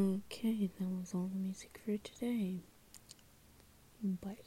Okay, that was all the music for today. Bye.